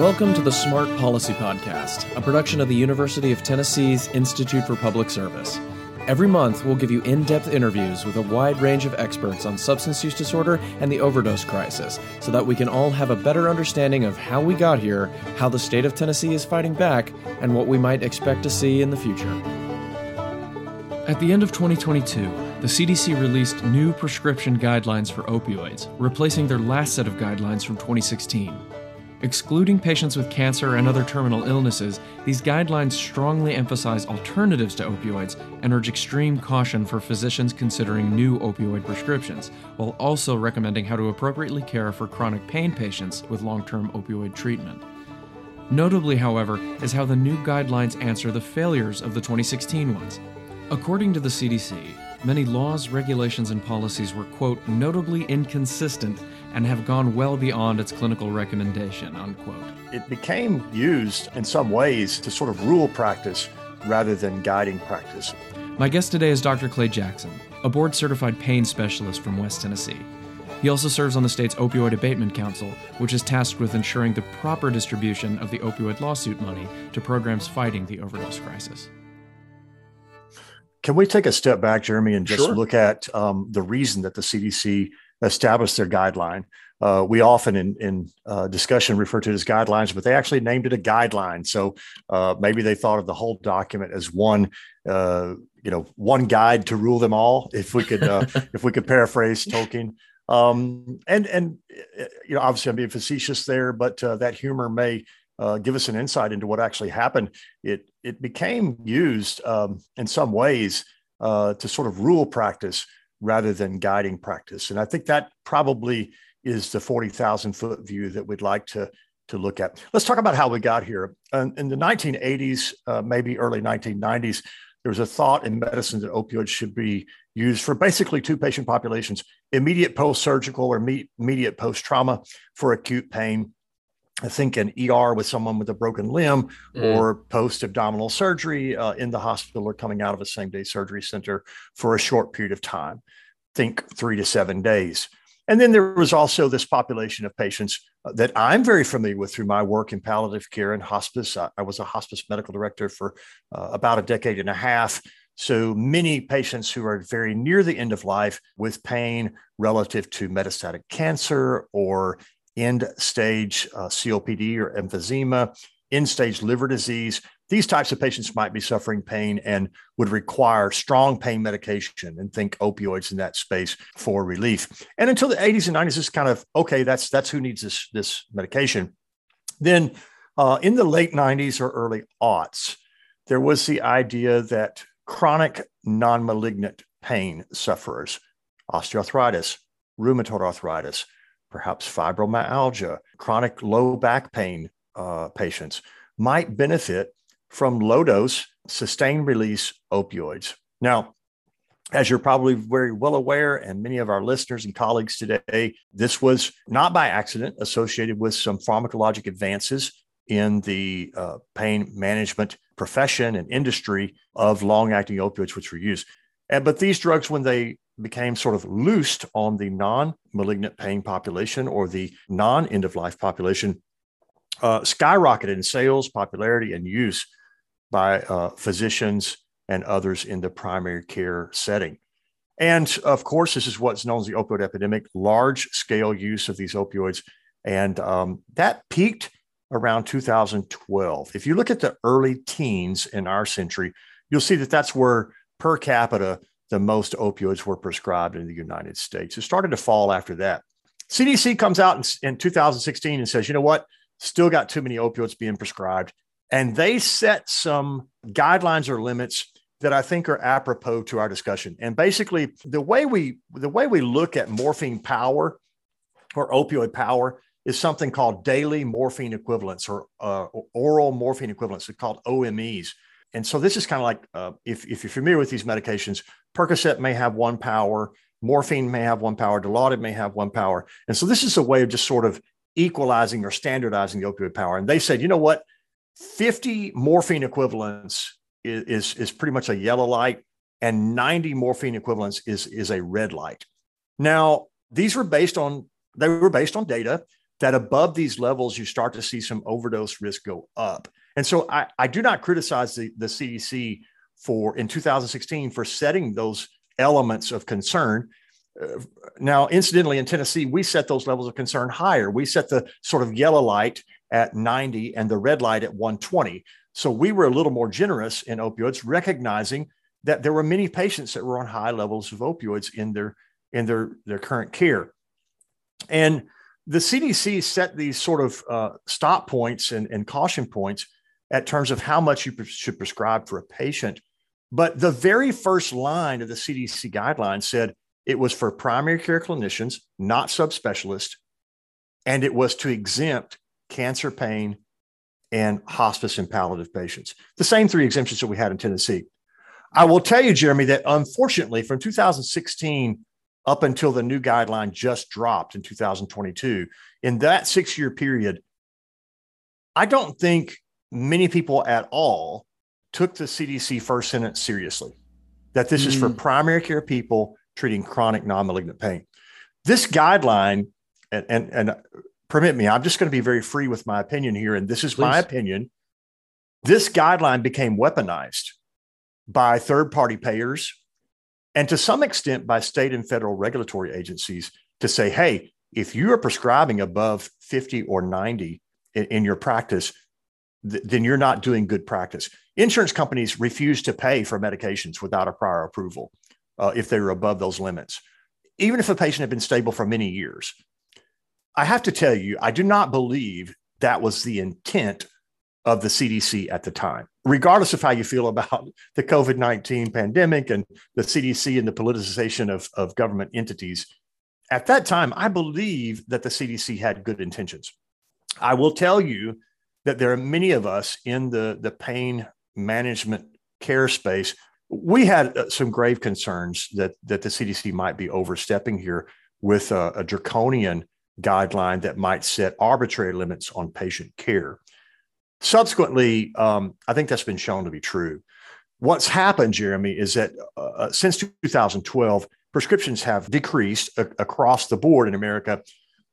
Welcome to the Smart Policy Podcast, a production of the University of Tennessee's Institute for Public Service. Every month, we'll give you in depth interviews with a wide range of experts on substance use disorder and the overdose crisis so that we can all have a better understanding of how we got here, how the state of Tennessee is fighting back, and what we might expect to see in the future. At the end of 2022, the CDC released new prescription guidelines for opioids, replacing their last set of guidelines from 2016. Excluding patients with cancer and other terminal illnesses, these guidelines strongly emphasize alternatives to opioids and urge extreme caution for physicians considering new opioid prescriptions, while also recommending how to appropriately care for chronic pain patients with long term opioid treatment. Notably, however, is how the new guidelines answer the failures of the 2016 ones. According to the CDC, many laws, regulations, and policies were, quote, notably inconsistent and have gone well beyond its clinical recommendation, unquote. It became used in some ways to sort of rule practice rather than guiding practice. My guest today is Dr. Clay Jackson, a board certified pain specialist from West Tennessee. He also serves on the state's Opioid Abatement Council, which is tasked with ensuring the proper distribution of the opioid lawsuit money to programs fighting the overdose crisis. Can we take a step back, Jeremy, and just Sure. look at um, the reason that the CDC established their guideline? Uh, we often in, in uh, discussion refer to it as guidelines, but they actually named it a guideline. So uh, maybe they thought of the whole document as one, uh, you know, one guide to rule them all. If we could, uh, if we could paraphrase Tolkien. Um, and and uh, you know, obviously, I'm being facetious there, but uh, that humor may uh, give us an insight into what actually happened. It it became used um, in some ways uh, to sort of rule practice rather than guiding practice, and I think that probably is the forty thousand foot view that we'd like to to look at. Let's talk about how we got here. Um, in the 1980s, uh, maybe early 1990s, there was a thought in medicine that opioids should be used for basically two patient populations: immediate post-surgical or me- immediate post-trauma for acute pain I think an ER with someone with a broken limb Mm. or post abdominal surgery uh, in the hospital or coming out of a same day surgery center for a short period of time. Think three to seven days. And then there was also this population of patients uh, that I'm very familiar with through my work in palliative care and hospice. I, I was a hospice medical director for uh, about a decade and a half. So many patients who are very near the end of life with pain relative to metastatic cancer or end stage uh, COPD or emphysema, end stage liver disease. These types of patients might be suffering pain and would require strong pain medication and think opioids in that space for relief. And until the 80s and 90s, it's kind of okay, that's that's who needs this, this medication. Then uh, in the late 90s or early aughts, there was the idea that chronic non malignant pain sufferers, osteoarthritis, rheumatoid arthritis, perhaps fibromyalgia, chronic low back pain uh, patients might benefit from low dose, sustained release opioids. Now, as you're probably very well aware, and many of our listeners and colleagues today, this was not by accident associated with some pharmacologic advances in the uh, pain management profession and industry of long acting opioids, which were used. And, but these drugs, when they became sort of loosed on the non malignant pain population or the non end of life population, uh, skyrocketed in sales, popularity, and use by uh, physicians and others in the primary care setting. And of course, this is what's known as the opioid epidemic, large scale use of these opioids. And um, that peaked around 2012. If you look at the early teens in our century, you'll see that that's where per capita the most opioids were prescribed in the United States. It started to fall after that. CDC comes out in, in 2016 and says, you know what? Still got too many opioids being prescribed. And they set some guidelines or limits that I think are apropos to our discussion. And basically, the way we the way we look at morphine power or opioid power is something called daily morphine equivalents or uh, oral morphine equivalents. It's called OMEs. And so this is kind of like uh, if, if you're familiar with these medications, Percocet may have one power, morphine may have one power, Dilaudid may have one power. And so this is a way of just sort of equalizing or standardizing the opioid power. And they said, you know what? 50 morphine equivalents is, is, is pretty much a yellow light, and 90 morphine equivalents is, is a red light. Now, these were based on they were based on data that above these levels, you start to see some overdose risk go up. And so I, I do not criticize the, the CDC for in 2016 for setting those elements of concern. Uh, now, incidentally, in Tennessee, we set those levels of concern higher. We set the sort of yellow light at 90 and the red light at 120. So we were a little more generous in opioids, recognizing that there were many patients that were on high levels of opioids in their in their, their current care. And the CDC set these sort of uh, stop points and, and caution points at terms of how much you should prescribe for a patient. But the very first line of the CDC guidelines said it was for primary care clinicians, not subspecialists, and it was to exempt cancer pain and hospice and palliative patients. The same three exemptions that we had in Tennessee. I will tell you, Jeremy, that unfortunately from 2016 up until the new guideline just dropped in 2022, in that six year period, I don't think many people at all took the CDC first sentence seriously that this mm. is for mm. primary care people treating chronic non malignant pain. This guideline, and, and, and, permit me, I'm just going to be very free with my opinion here. And this is Please. my opinion. This guideline became weaponized by third party payers and to some extent by state and federal regulatory agencies to say, hey, if you are prescribing above 50 or 90 in, in your practice, th- then you're not doing good practice. Insurance companies refuse to pay for medications without a prior approval uh, if they're above those limits, even if a patient had been stable for many years. I have to tell you, I do not believe that was the intent of the CDC at the time. Regardless of how you feel about the COVID 19 pandemic and the CDC and the politicization of, of government entities, at that time, I believe that the CDC had good intentions. I will tell you that there are many of us in the, the pain management care space. We had uh, some grave concerns that, that the CDC might be overstepping here with a, a draconian guideline that might set arbitrary limits on patient care. Subsequently, um, I think that's been shown to be true. What's happened, Jeremy, is that uh, uh since 2012, prescriptions have decreased a- across the board in America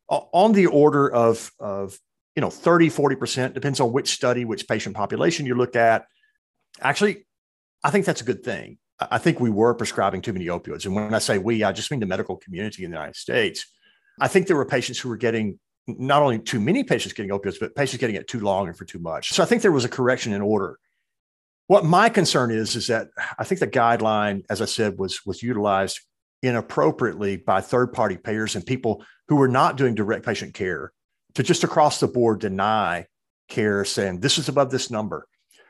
on the order of, of you know 30 40% depends on which study which patient population you look at. Actually i think that's a good thing. I think we were prescribing too many opioids. And when i say we i just mean the medical community in the united states. I think there were patients who were getting not only too many patients getting opioids but patients getting it too long and for too much. So i think there was a correction in order. What my concern is is that i think the guideline as i said was was utilized inappropriately by third party payers and people who were not doing direct patient care to just across the board deny care, saying this is above this number.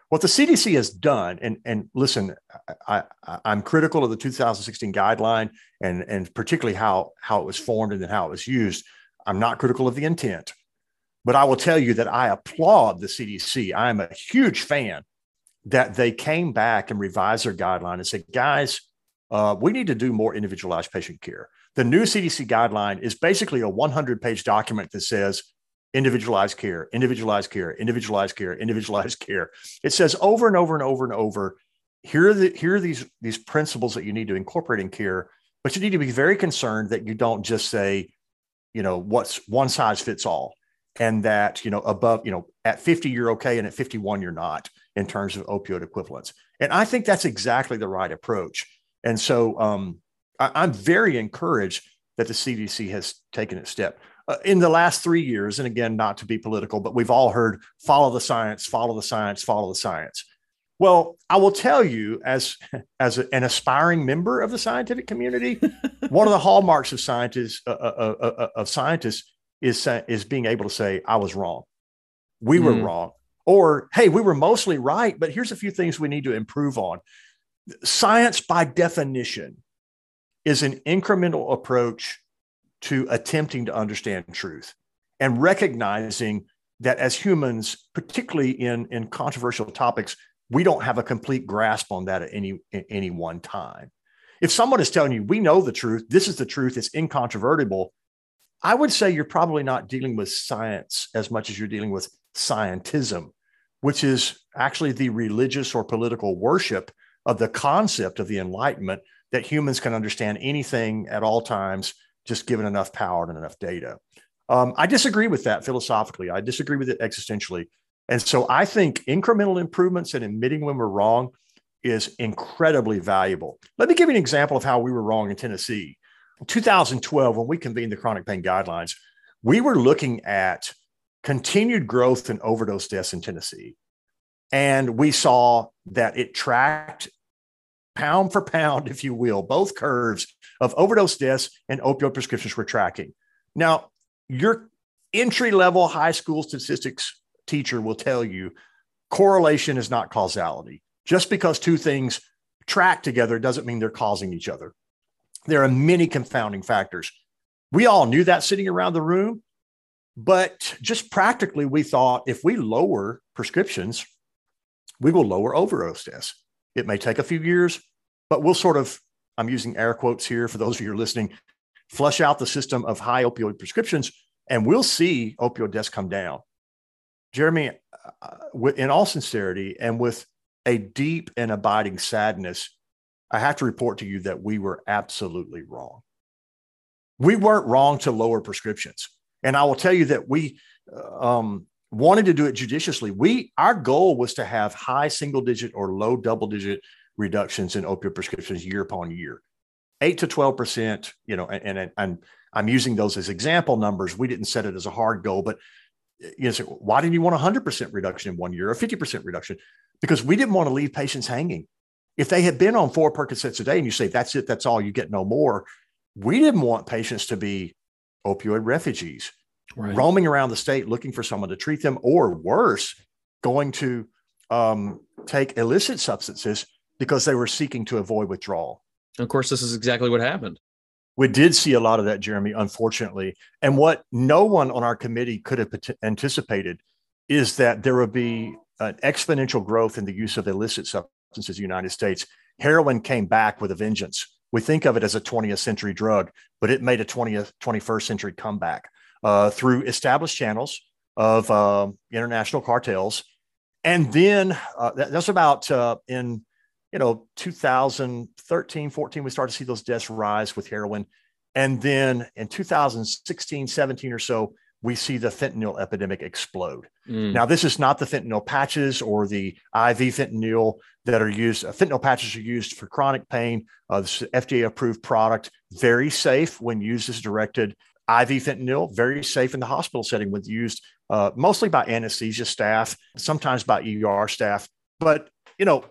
What the CDC has done, and, and listen, I, am critical of the 2016 guideline and, and particularly how, how it was formed and then how it was used. I'm not critical of the intent, but I will tell you that I applaud the CDC. I am a huge fan that they came back and revised their guideline and said, guys, uh, we need to do more individualized patient care. The new CDC guideline is basically a 100 page document that says individualized care, individualized care, individualized care, individualized care. It says over and over and over and over, here are, the, here are these, these principles that you need to incorporate in care, but you need to be very concerned that you don't just say, you know, what's one size fits all. And that, you know, above, you know, at 50, you're okay. And at 51, you're not in terms of opioid equivalents. And I think that's exactly the right approach. And so um, I, I'm very encouraged that the CDC has taken a step uh, in the last three years, and again, not to be political, but we've all heard follow the science, follow the science, follow the science. Well, I will tell you, as as a, an aspiring member of the scientific community, one of the hallmarks of scientists uh, uh, uh, uh of scientists is is being able to say, "I was wrong, we mm. were wrong," or "Hey, we were mostly right, but here's a few things we need to improve on." Science, by definition, is an incremental approach to attempting to understand truth and recognizing that as humans, particularly in, in controversial topics, we don't have a complete grasp on that at any, at any one time. If someone is telling you, we know the truth, this is the truth, it's incontrovertible, I would say you're probably not dealing with science as much as you're dealing with scientism, which is actually the religious or political worship of the concept of the Enlightenment that humans can understand anything at all times just given enough power and enough data. Um, I disagree with that philosophically. I disagree with it existentially. And so I think incremental improvements and admitting when we're wrong is incredibly valuable. Let me give you an example of how we were wrong in Tennessee. In 2012, when we convened the chronic pain guidelines, we were looking at continued growth in overdose deaths in Tennessee. And we saw that it tracked pound for pound, if you will, both curves of overdose deaths and opioid prescriptions were tracking. Now, your entry level high school statistics teacher will tell you correlation is not causality. Just because two things track together doesn't mean they're causing each other. There are many confounding factors. We all knew that sitting around the room, but just practically, we thought if we lower prescriptions, we will lower overdose deaths. It may take a few years, but we'll sort of, I'm using air quotes here for those of you who are listening, flush out the system of high opioid prescriptions, and we'll see opioid deaths come down. Jeremy, uh, in all sincerity and with a deep and abiding sadness, I have to report to you that we were absolutely wrong. We weren't wrong to lower prescriptions. And I will tell you that we uh, um, wanted to do it judiciously. We our goal was to have high single digit or low double digit reductions in opioid prescriptions year upon year, eight to twelve percent. You know, and, and and I'm using those as example numbers. We didn't set it as a hard goal, but you know, so why didn't you want a hundred percent reduction in one year or fifty percent reduction? Because we didn't want to leave patients hanging. If they had been on four Percocets a day, and you say that's it, that's all, you get no more. We didn't want patients to be opioid refugees, right. roaming around the state looking for someone to treat them, or worse, going to um, take illicit substances because they were seeking to avoid withdrawal. Of course, this is exactly what happened. We did see a lot of that, Jeremy, unfortunately. And what no one on our committee could have anticipated is that there would be an exponential growth in the use of illicit substances in the United States. Heroin came back with a vengeance. We think of it as a 20th century drug, but it made a 20th, 21st century comeback uh, through established channels of uh, international cartels. And then uh, that, that's about uh, in you know 2013 14 we started to see those deaths rise with heroin. And then in 2016 17 or so we see the fentanyl epidemic explode. Mm. now this is not the fentanyl patches or the iv fentanyl that are used. Uh, fentanyl patches are used for chronic pain. Uh, this fda approved product very safe when used as directed iv fentanyl very safe in the hospital setting when used uh, mostly by anesthesia staff sometimes by er staff. But you know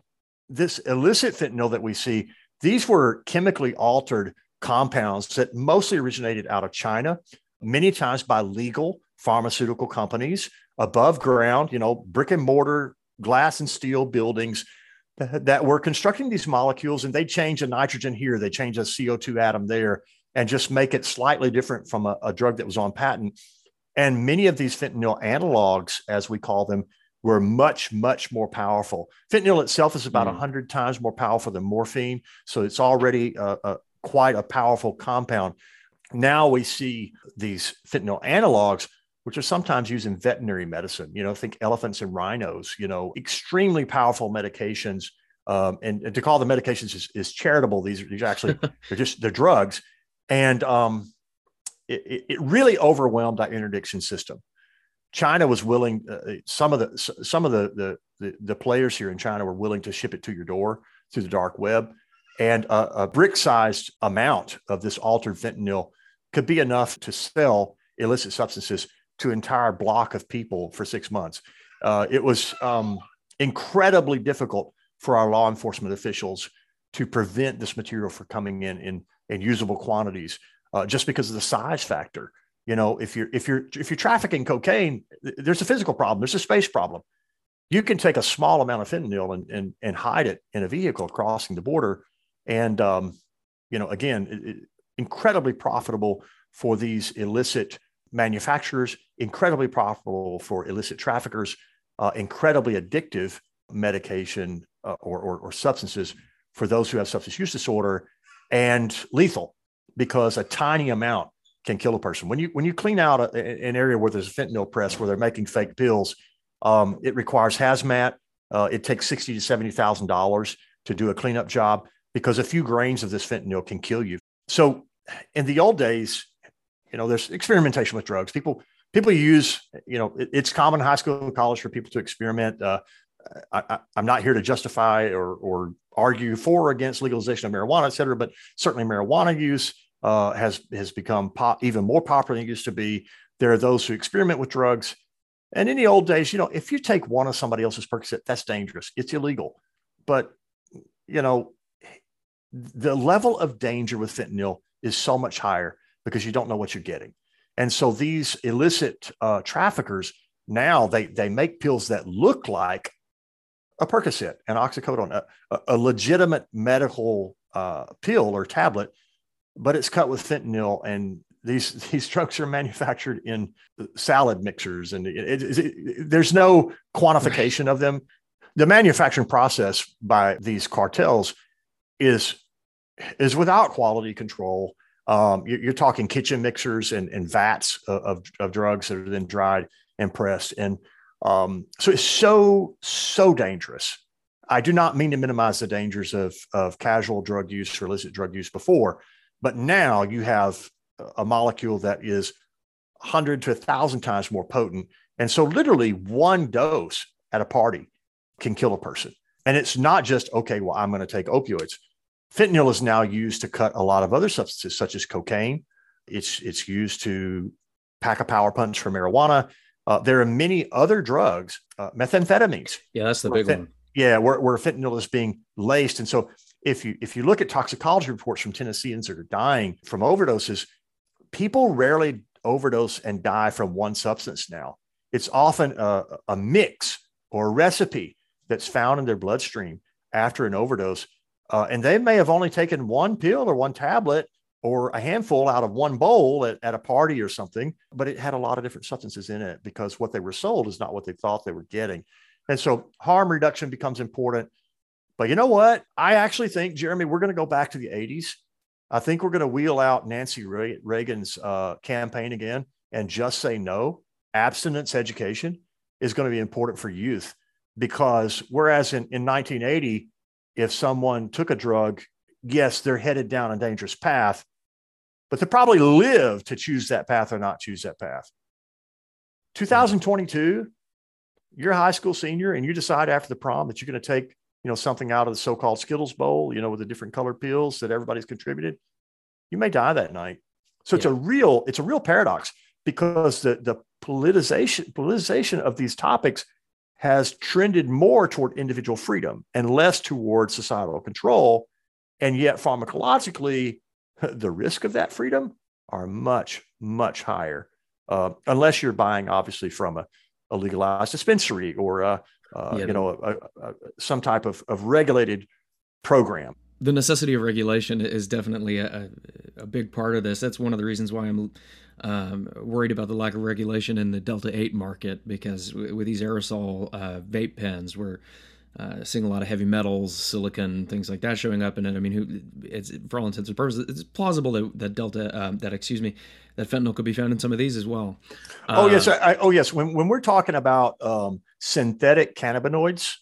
this illicit fentanyl that we see, these were chemically altered compounds that mostly originated out of China, many times by legal pharmaceutical companies above ground, you know, brick and mortar, glass and steel buildings that were constructing these molecules and they change a nitrogen here, they change a CO2 atom there, and just make it slightly different from a, a drug that was on patent. And many of these fentanyl analogs, as we call them, were much, much more powerful. Fentanyl itself is about mm. 100 times more powerful than morphine. So it's already a, a, quite a powerful compound. Now we see these fentanyl analogs, which are sometimes used in veterinary medicine. You know, think elephants and rhinos, you know, extremely powerful medications. Um, and, and, to call the medications is, is charitable. These are, these are actually, they're just, they're drugs. And um, it, it really overwhelmed our interdiction system. China was willing. Uh, uh some of the some of the, the the players here in China were willing to ship it to your door through the dark web, and a, a brick-sized amount of this altered fentanyl could be enough to sell illicit substances to an entire block of people for six months. Uh, it was um, incredibly difficult for our law enforcement officials to prevent this material from coming in in, in usable quantities, uh, just because of the size factor you know if you're if you're if you're trafficking cocaine there's a physical problem there's a space problem. You can take a small amount of fentanyl and and, and hide it in a vehicle crossing the border. And um, you know again it, it, incredibly profitable for these illicit manufacturers incredibly profitable for illicit traffickers uh, incredibly addictive medication uh, or, or, or substances for those who have substance use disorder and lethal because a tiny amount can kill a person. When you when you clean out a, an area where there's a fentanyl press where they're making fake pills, um, it requires hazmat. Uh, it takes sixty to seventy thousand dollars to do a cleanup job because a few grains of this fentanyl can kill you. So, in the old days, you know, there's experimentation with drugs. People people use, you know, it, it's common in high school and college for people to experiment. Uh, I, am not here to justify or, or argue for or against legalization of marijuana, et cetera, but certainly marijuana use uh, has has become pop, even more popular than it used to be. There are those who experiment with drugs. And in the old days, you know, if you take one of somebody else's Percocet, that's dangerous. It's illegal. But, you know, the level of danger with fentanyl is so much higher because you don't know what you're getting. And so these illicit uh, traffickers now they they make pills that look like a Percocet, an oxycodone, a, a legitimate medical uh, pill or tablet, but it's cut with fentanyl. And these these drugs are manufactured in salad mixers, and it, it, it, there's no quantification of them. The manufacturing process by these cartels is is without quality control. Um, you're, you're, talking kitchen mixers and, and vats of, of, of drugs that are then dried and pressed. And um, so it's so, so dangerous. I do not mean to minimize the dangers of, of casual drug use or illicit drug use before, but now you have a molecule that is 100 to 1,000 times more potent. And so, literally, one dose at a party can kill a person. And it's not just, okay, well, I'm going to take opioids. Fentanyl is now used to cut a lot of other substances, such as cocaine. It's, it's used to pack a power punch for marijuana. Uh, there are many other drugs, uh, methamphetamines. Yeah, that's the big fent- one. Yeah, where, where fentanyl is being laced. And so if you if you look at toxicology reports from Tennesseans that are dying from overdoses, people rarely overdose and die from one substance now. It's often a, a mix or a recipe that's found in their bloodstream after an overdose. Uh, and they may have only taken one pill or one tablet or a handful out of one bowl at, at, a party or something, but it had a lot of different substances in it because what they were sold is not what they thought they were getting. And so harm reduction becomes important. But you know what? I actually think, Jeremy, we're going to go back to the 80s. I think we're going to wheel out Nancy Reagan's uh, campaign again and just say no. Abstinence education is going to be important for youth because whereas in, in 1980, if someone took a drug, yes, they're headed down a dangerous path but they probably live to choose that path or not choose that path. 2022, you're a high school senior and you decide after the prom that you're going to take, you know, something out of the so-called Skittles bowl, you know, with the different colored pills that everybody's contributed. You may die that night. So yeah. it's a real, it's a real paradox because the the politicization politicization of these topics has trended more toward individual freedom and less toward societal control. And yet pharmacologically, the risk of that freedom are much, much higher, uh, unless you're buying obviously from a, a legalized dispensary or a, uh, yeah, you know a, a, some type of, of regulated program. The necessity of regulation is definitely a, a big part of this. That's one of the reasons why I'm um, worried about the lack of regulation in the Delta 8 market because with these aerosol uh, vape pens, where uh, seeing a lot of heavy metals, silicon, things like that showing up in it. I mean, who, it's for all intents and purposes, it's plausible that, that delta, um, that excuse me, that fentanyl could be found in some of these as well. Oh uh, yes, I, oh yes. When when we're talking about um, synthetic cannabinoids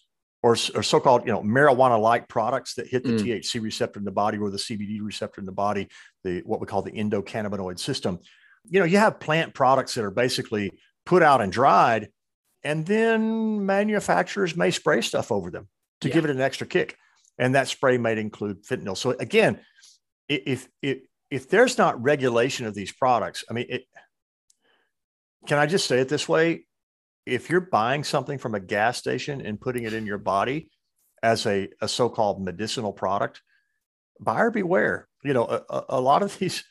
or, or so-called you know marijuana-like products that hit the mm. THC receptor in the body or the CBD receptor in the body, the what we call the endocannabinoid system. You know, you have plant products that are basically put out and dried and then manufacturers may spray stuff over them to yeah. give it an extra kick. And that spray might include fentanyl. So again if if if there's not regulation of these products i mean it can i just say it this way? If you're buying something from a gas station and putting it in your body as a, a so-called medicinal product buyer beware. You know a, a lot of these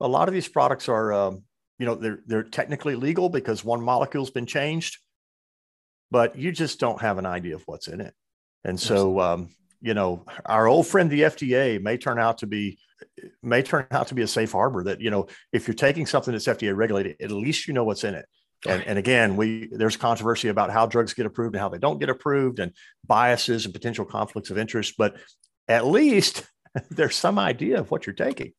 a lot of these products are um, you know they're they're technically legal because one molecule's been changed but you just don't have an idea of what's in it. And so, um, you know, our old friend the FDA may turn out to be may turn out to be a safe harbor. That you know, if you're taking something that's FDA regulated, at least you know what's in it. And, and again, we there's controversy about how drugs get approved and how they don't get approved, and biases and potential conflicts of interest. But at least there's some idea of what you're taking.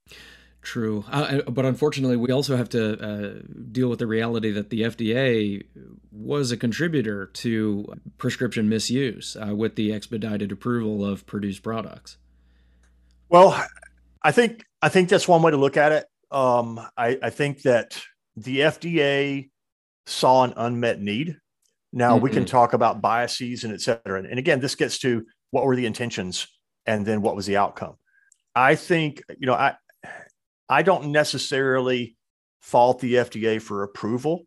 True, uh, but unfortunately, we also have to uh, deal with the reality that the FDA was a contributor to prescription misuse uh, with the expedited approval of produced products. Well, I think I think that's one way to look at it. um, I, I, think that the FDA saw an unmet need. Now mm-hmm. we can talk about biases and et cetera. And again, this gets to what were the intentions and then what was the outcome. I think, you know, I I don't necessarily fault the FDA for approval.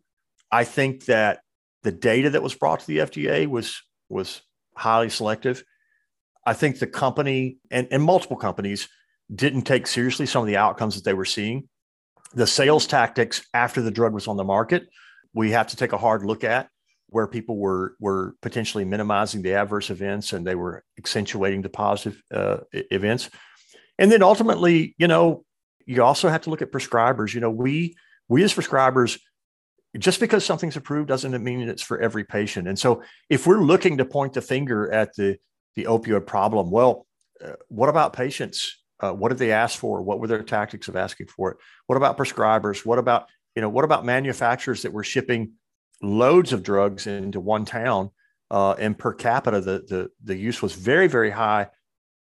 I think that the data that was brought to the FDA was was highly selective. I think the company and, and multiple companies didn't take seriously some of the outcomes that they were seeing. The sales tactics after the drug was on the market, we have to take a hard look at where people were were potentially minimizing the adverse events and they were accentuating the positive uh, events. And then ultimately, you know, you also have to look at prescribers. You know, we we as prescribers, just because something's approved doesn't mean it's for every patient. And so, if we're looking to point the finger at the the opioid problem, well, uh, what about patients? Uh, what did they ask for? What were their tactics of asking for it? What about prescribers? What about you know what about manufacturers that were shipping loads of drugs into one town uh, and per capita the, the the use was very very high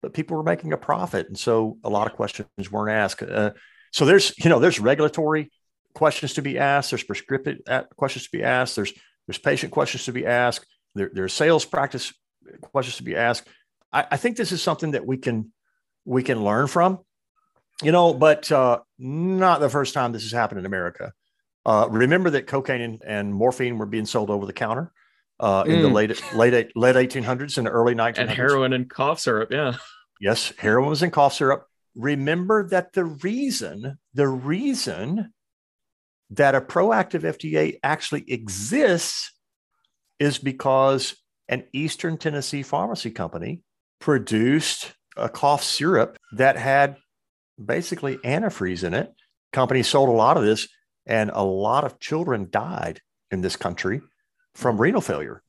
but people were making a profit. And so a lot of questions weren't asked. Uh, so there's, you know, there's regulatory questions to be asked. There's prescriptive questions to be asked. There's, there's patient questions to be asked. There, there's sales practice questions to be asked. I, I, think this is something that we can, we can learn from, you know, but uh, not the first time this has happened in America. Uh, remember that cocaine and, and morphine were being sold over the counter uh, in mm. the late late late 1800s and early 1900s. And heroin and cough syrup, yeah. Yes, heroin was in cough syrup. Remember that the reason, the reason that a proactive FDA actually exists is because an Eastern Tennessee pharmacy company produced a cough syrup that had basically antifreeze in it. Company sold a lot of this, and a lot of children died in this country from renal failure.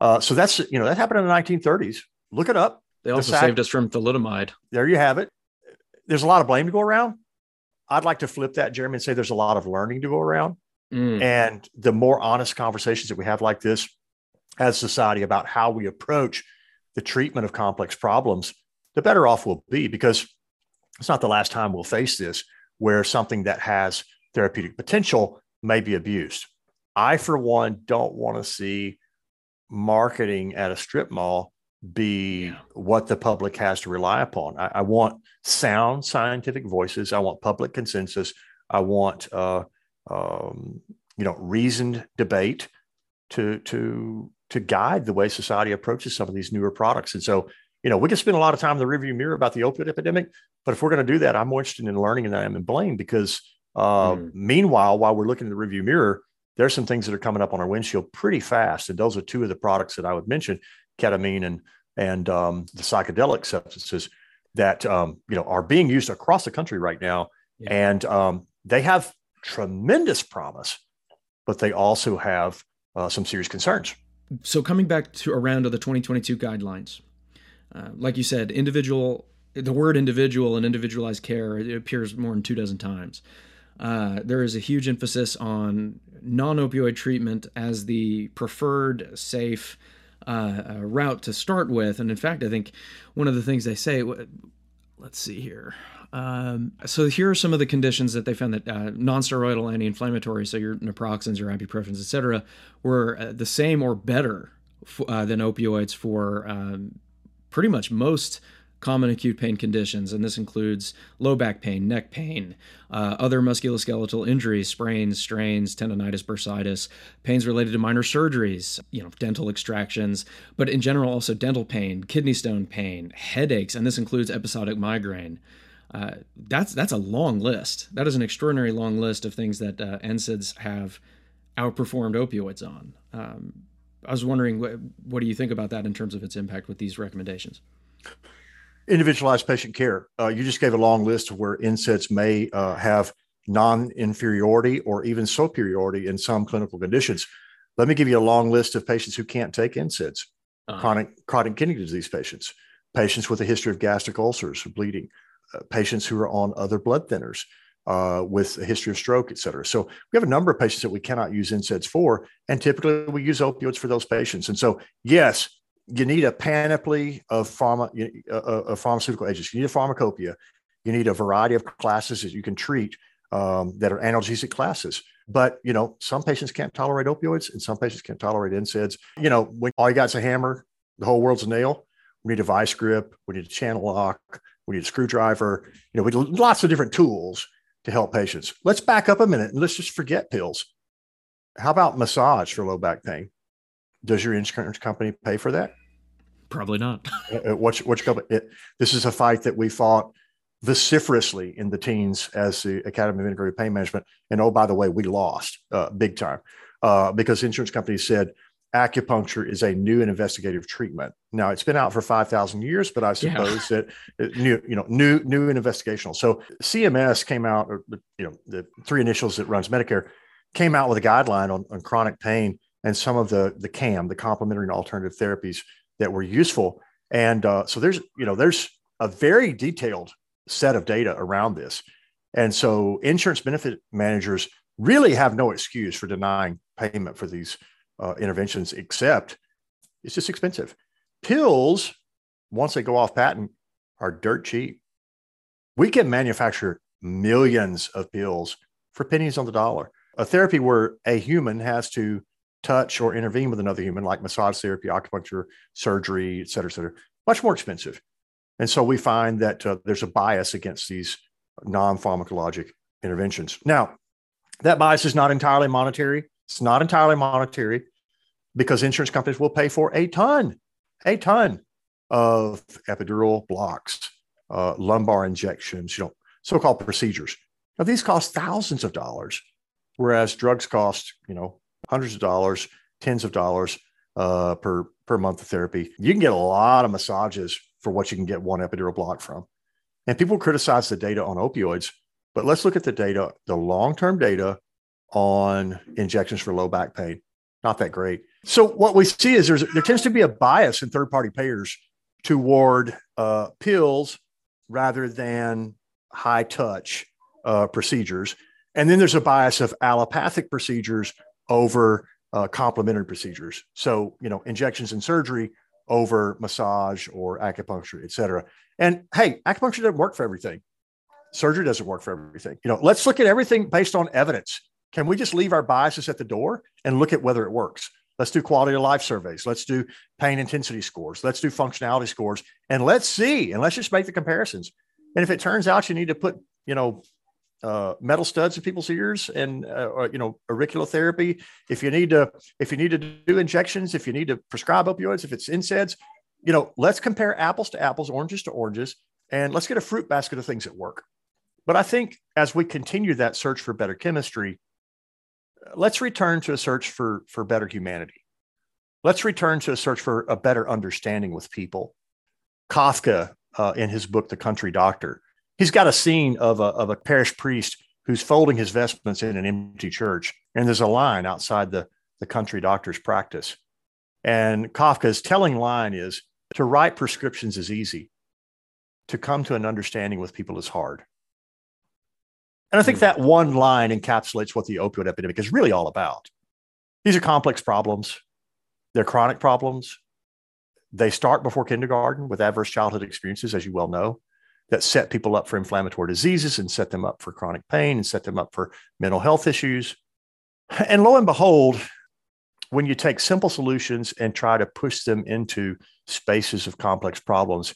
Uh, so that's you know that happened in the 1930s. Look it up. They also the saved us from thalidomide. There you have it. There's a lot of blame to go around. I'd like to flip that, Jeremy, and say there's a lot of learning to go around. Mm. And the more honest conversations that we have like this as society about how we approach the treatment of complex problems, the better off we'll be because it's not the last time we'll face this where something that has therapeutic potential may be abused. I, for one, don't want to see marketing at a strip mall be yeah. what the public has to rely upon. I, I, want sound scientific voices. I want public consensus. I want uh, um, you know reasoned debate to to to guide the way society approaches some of these newer products. And so you know we can spend a lot of time in the rearview mirror about the opioid epidemic, but if we're going to do that, I'm more interested in learning than I am in blame because uh, mm. meanwhile, while we're looking in the rearview mirror, there's some things that are coming up on our windshield pretty fast. And those are two of the products that I would mention ketamine and and um, the psychedelic substances that um, you know are being used across the country right now, yeah. and um, they have tremendous promise, but they also have uh, some serious concerns. So coming back to around to the 2022 guidelines, uh, like you said, individual the word individual and individualized care it appears more than two dozen times. Uh, there is a huge emphasis on non-opioid treatment as the preferred, safe, uh, uh, route to start with. And in fact, I think one of the things they say, let's see here. Um, so here are some of the conditions that they found that uh, non-steroidal anti-inflammatory, so your naproxens, your ibuprofens, etc., were uh, the same or better f- uh, than opioids for um, pretty much most common acute pain conditions, and this includes low back pain, neck pain, uh, other musculoskeletal injuries, sprains, strains, tendonitis, bursitis, pains related to minor surgeries, you know, dental extractions, but in general also dental pain, kidney stone pain, headaches, and this includes episodic migraine. Uh, that's that's a long list. That is an extraordinary long list of things that uh, NSAIDs have outperformed opioids on. Um, I was wondering, what, what do you think about that in terms of its impact with these recommendations? Individualized patient care. Uh, you just gave a long list of where NSAIDs may uh, have non-inferiority or even superiority in some clinical conditions. Let me give you a long list of patients who can't take NSAIDs. Uh-huh. Chronic chronic kidney disease patients, patients with a history of gastric ulcers, or bleeding, uh, patients who are on other blood thinners, uh, with a history of stroke, et cetera. So we have a number of patients that we cannot use NSAIDs for, and typically we use opioids for those patients. And so, yes, you need a panoply of pharma uh, uh, of pharmaceutical agents. You need a pharmacopoeia. You need a variety of classes that you can treat. um, that are analgesic classes. But you know, some patients can't tolerate opioids, and some patients can't tolerate NSAIDs. You know, when all you got is a hammer, the whole world's a nail. We need a vice grip. We need a channel lock. We need a screwdriver. You know, we need lots of different tools to help patients. Let's back up a minute and let's just forget pills. How about massage for low back pain? Does your insurance company pay for that? Probably not. Uh, uh, what's what's company? It, this is a fight that we fought vociferously in the teens as the Academy of Integrative Pain Management. And oh, by the way, we lost uh, big time uh, because insurance companies said acupuncture is a new and investigative treatment. Now it's been out for 5,000 years, but I suppose yeah. that new, you know, new, new and investigational. So CMS came out, or you know, the three initials that runs Medicare came out with a guideline on, on chronic pain and some of the, the CAM, the complementary and alternative therapies that were useful. And uh, so there's, you know, there's a very detailed set of data around this. And so insurance benefit managers really have no excuse for denying payment for these uh, interventions, except it's just expensive. Pills, once they go off patent, are dirt cheap. We can manufacture millions of pills for pennies on the dollar. A therapy where a human has to touch or intervene with another human, like massage therapy, acupuncture, surgery, et cetera, et cetera, much more expensive. And so we find that uh, there's a bias against these non pharmacologic interventions. Now, that bias is not entirely monetary. It's not entirely monetary because insurance companies will pay for a ton, a ton of epidural blocks, uh, lumbar injections, you know, so-called procedures. Now these cost thousands of dollars, whereas drugs cost, you know, hundreds of dollars, tens of dollars uh, per per month of therapy. You can get a lot of massages for what you can get one epidural block from. And people criticize the data on opioids, but let's look at the data, the long-term data on injections for low back pain. Not that great. So what we see is there's there tends to be a bias in third-party payers toward uh, pills rather than high touch uh, procedures. And then there's a bias of allopathic procedures over uh, complementary procedures. So, you know, injections and surgery over massage or acupuncture, et cetera. And hey, acupuncture doesn't work for everything. Surgery doesn't work for everything. You know, let's look at everything based on evidence. Can we just leave our biases at the door and look at whether it works? Let's do quality of life surveys. Let's do pain intensity scores. Let's do functionality scores and let's see and let's just make the comparisons. And if it turns out you need to put, you know, uh, metal studs in people's ears and uh, or, you know auricular therapy. If you need to if you need to do injections if you need to prescribe opioids if it's NSAIDs you know let's compare apples to apples oranges to oranges and let's get a fruit basket of things that work. But i think as we continue that search for better chemistry let's return to a search for for better humanity. Let's return to a search for a better understanding with people. Kafka uh, in his book the country doctor he's got a scene of a, of a parish priest who's folding his vestments in an empty church. And there's a line outside the, the country doctor's practice. And Kafka's telling line is to write prescriptions is easy, to come to an understanding with people is hard. And I think hmm. that one line encapsulates what the opioid epidemic is really all about. These are complex problems, they're chronic problems. They start before kindergarten with adverse childhood experiences, as you well know that set people up for inflammatory diseases and set them up for chronic pain and set them up for mental health issues. And lo and behold, when you take simple solutions and try to push them into spaces of complex problems,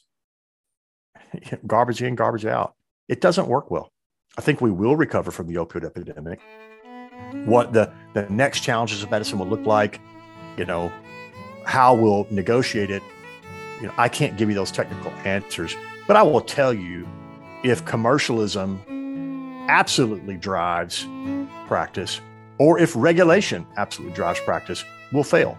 garbage in, garbage out, it doesn't work well. I think we will recover from the opioid epidemic. What the, the next challenges of medicine will look like, you know, how we'll negotiate it. You know, I can't give you those technical answers, but I will tell you if commercialism absolutely drives practice, or if regulation absolutely drives practice, we'll fail.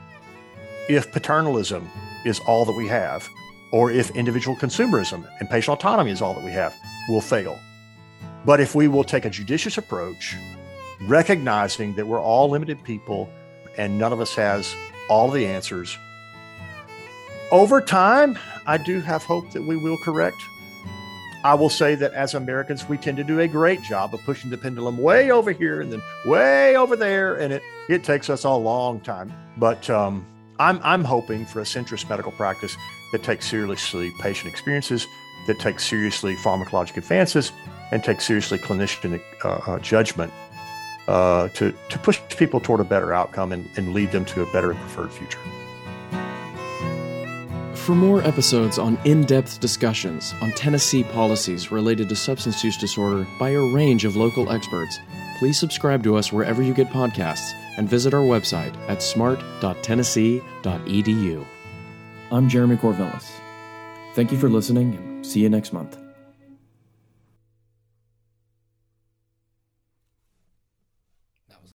If paternalism is all that we have, or if individual consumerism and patient autonomy is all that we have, we'll fail. But if we will take a judicious approach, recognizing that we're all limited people and none of us has all the answers, over time, I do have hope that we will correct. I will say that as Americans, we tend to do a great job of pushing the pendulum way over here and then way over there, and it it takes us a long time. But um, I'm I'm hoping for a centrist medical practice that takes seriously patient experiences, that takes seriously pharmacologic advances, and takes seriously clinician uh, uh, judgment uh, to, to push people toward a better outcome and, and lead them to a better and preferred future. For more episodes on in depth discussions on Tennessee policies related to substance use disorder by a range of local experts, please subscribe to us wherever you get podcasts and visit our website at smart.tennessee.edu. I'm Jeremy Corvillis. Thank you for listening and see you next month.